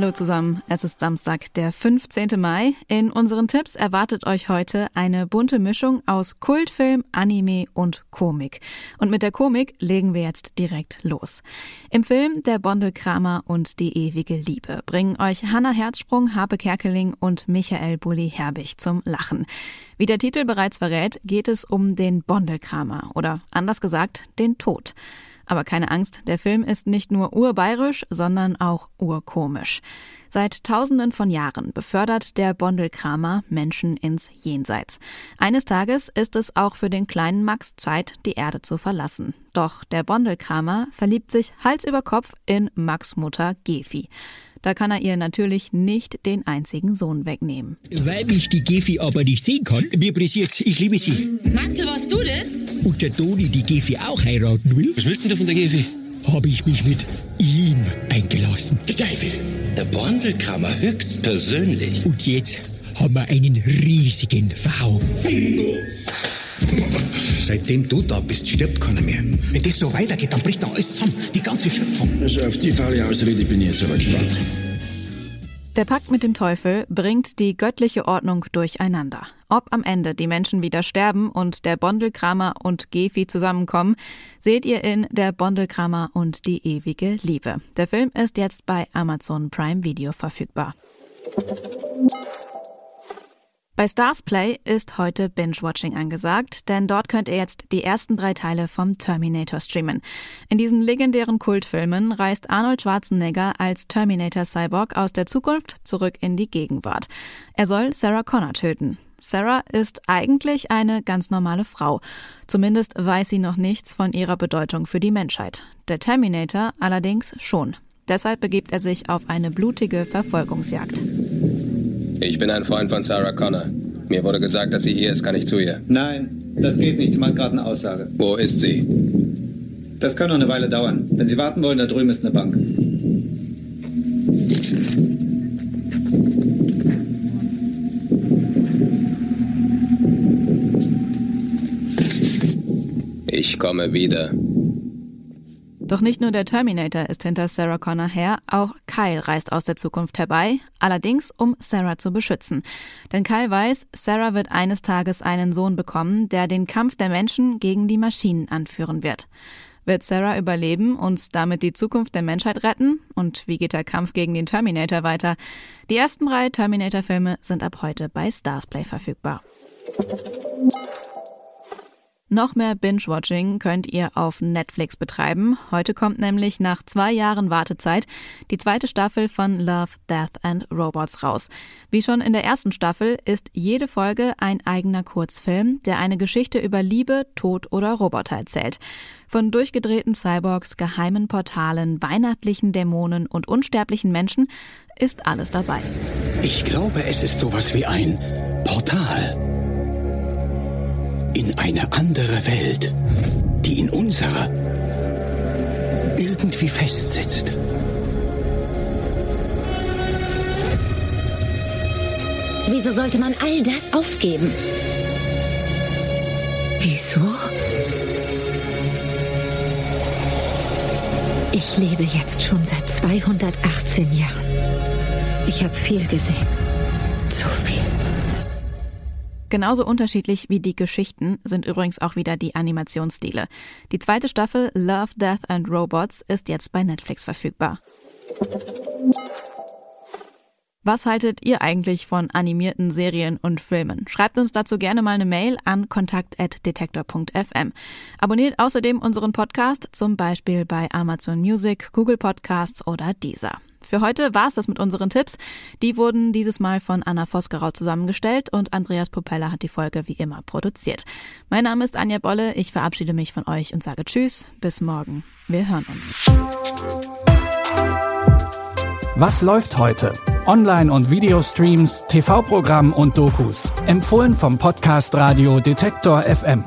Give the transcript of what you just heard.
Hallo zusammen, es ist Samstag, der 15. Mai. In unseren Tipps erwartet euch heute eine bunte Mischung aus Kultfilm, Anime und Komik. Und mit der Komik legen wir jetzt direkt los. Im Film Der Bondelkramer und die ewige Liebe bringen euch Hanna Herzsprung, Harpe Kerkeling und Michael Bulli Herbig zum Lachen. Wie der Titel bereits verrät, geht es um den Bondelkramer oder anders gesagt, den Tod. Aber keine Angst, der Film ist nicht nur urbayerisch, sondern auch urkomisch. Seit Tausenden von Jahren befördert der Bondelkramer Menschen ins Jenseits. Eines Tages ist es auch für den kleinen Max Zeit, die Erde zu verlassen. Doch der Bondelkramer verliebt sich Hals über Kopf in Max Mutter Gefi. Da kann er ihr natürlich nicht den einzigen Sohn wegnehmen. Weil ich die Gefi aber nicht sehen kann, mir pressiert's, ich liebe sie. Maxel, warst du das? Und der Toni die Gefi auch heiraten will, Was willst denn du von der Gefi? habe ich mich mit ihm eingelassen. Der Teufel. Der Bondelkramer höchstpersönlich. Und jetzt haben wir einen riesigen V. Seitdem du da bist, stirbt keiner mehr. Wenn das so weitergeht, dann bricht dann alles zusammen. Die ganze Schöpfung. Also auf die faule Ausrede bin ich jetzt aber gespannt. Der Pakt mit dem Teufel bringt die göttliche Ordnung durcheinander. Ob am Ende die Menschen wieder sterben und der Bondelkramer und Gefi zusammenkommen, seht ihr in Der Bondelkramer und die ewige Liebe. Der Film ist jetzt bei Amazon Prime Video verfügbar. Bei Stars Play ist heute Binge-Watching angesagt, denn dort könnt ihr jetzt die ersten drei Teile vom Terminator streamen. In diesen legendären Kultfilmen reist Arnold Schwarzenegger als Terminator Cyborg aus der Zukunft zurück in die Gegenwart. Er soll Sarah Connor töten. Sarah ist eigentlich eine ganz normale Frau. Zumindest weiß sie noch nichts von ihrer Bedeutung für die Menschheit. Der Terminator allerdings schon. Deshalb begibt er sich auf eine blutige Verfolgungsjagd. Ich bin ein Freund von Sarah Connor. Mir wurde gesagt, dass sie hier ist. Kann ich zu ihr? Nein, das geht nicht. Sie macht gerade eine Aussage. Wo ist sie? Das kann noch eine Weile dauern. Wenn Sie warten wollen, da drüben ist eine Bank. Ich komme wieder. Doch nicht nur der Terminator ist hinter Sarah Connor her, auch Kyle reist aus der Zukunft herbei, allerdings um Sarah zu beschützen. Denn Kyle weiß, Sarah wird eines Tages einen Sohn bekommen, der den Kampf der Menschen gegen die Maschinen anführen wird. Wird Sarah überleben und damit die Zukunft der Menschheit retten? Und wie geht der Kampf gegen den Terminator weiter? Die ersten drei Terminator-Filme sind ab heute bei Starsplay verfügbar. Noch mehr Binge-Watching könnt ihr auf Netflix betreiben. Heute kommt nämlich nach zwei Jahren Wartezeit die zweite Staffel von Love, Death and Robots raus. Wie schon in der ersten Staffel ist jede Folge ein eigener Kurzfilm, der eine Geschichte über Liebe, Tod oder Roboter erzählt. Von durchgedrehten Cyborgs, geheimen Portalen, weihnachtlichen Dämonen und unsterblichen Menschen ist alles dabei. Ich glaube, es ist sowas wie ein Portal. In eine andere Welt, die in unserer irgendwie festsitzt. Wieso sollte man all das aufgeben? Wieso? Ich lebe jetzt schon seit 218 Jahren. Ich habe viel gesehen. Genauso unterschiedlich wie die Geschichten sind übrigens auch wieder die Animationsstile. Die zweite Staffel Love, Death and Robots ist jetzt bei Netflix verfügbar. Was haltet ihr eigentlich von animierten Serien und Filmen? Schreibt uns dazu gerne mal eine Mail an kontakt.detektor.fm. Abonniert außerdem unseren Podcast, zum Beispiel bei Amazon Music, Google Podcasts oder Deezer. Für heute war es das mit unseren Tipps. Die wurden dieses Mal von Anna Vosgerau zusammengestellt und Andreas Propeller hat die Folge wie immer produziert. Mein Name ist Anja Bolle, ich verabschiede mich von euch und sage Tschüss, bis morgen. Wir hören uns. Was läuft heute? Online- und Videostreams, TV-Programm und Dokus. Empfohlen vom Podcast Radio Detektor FM.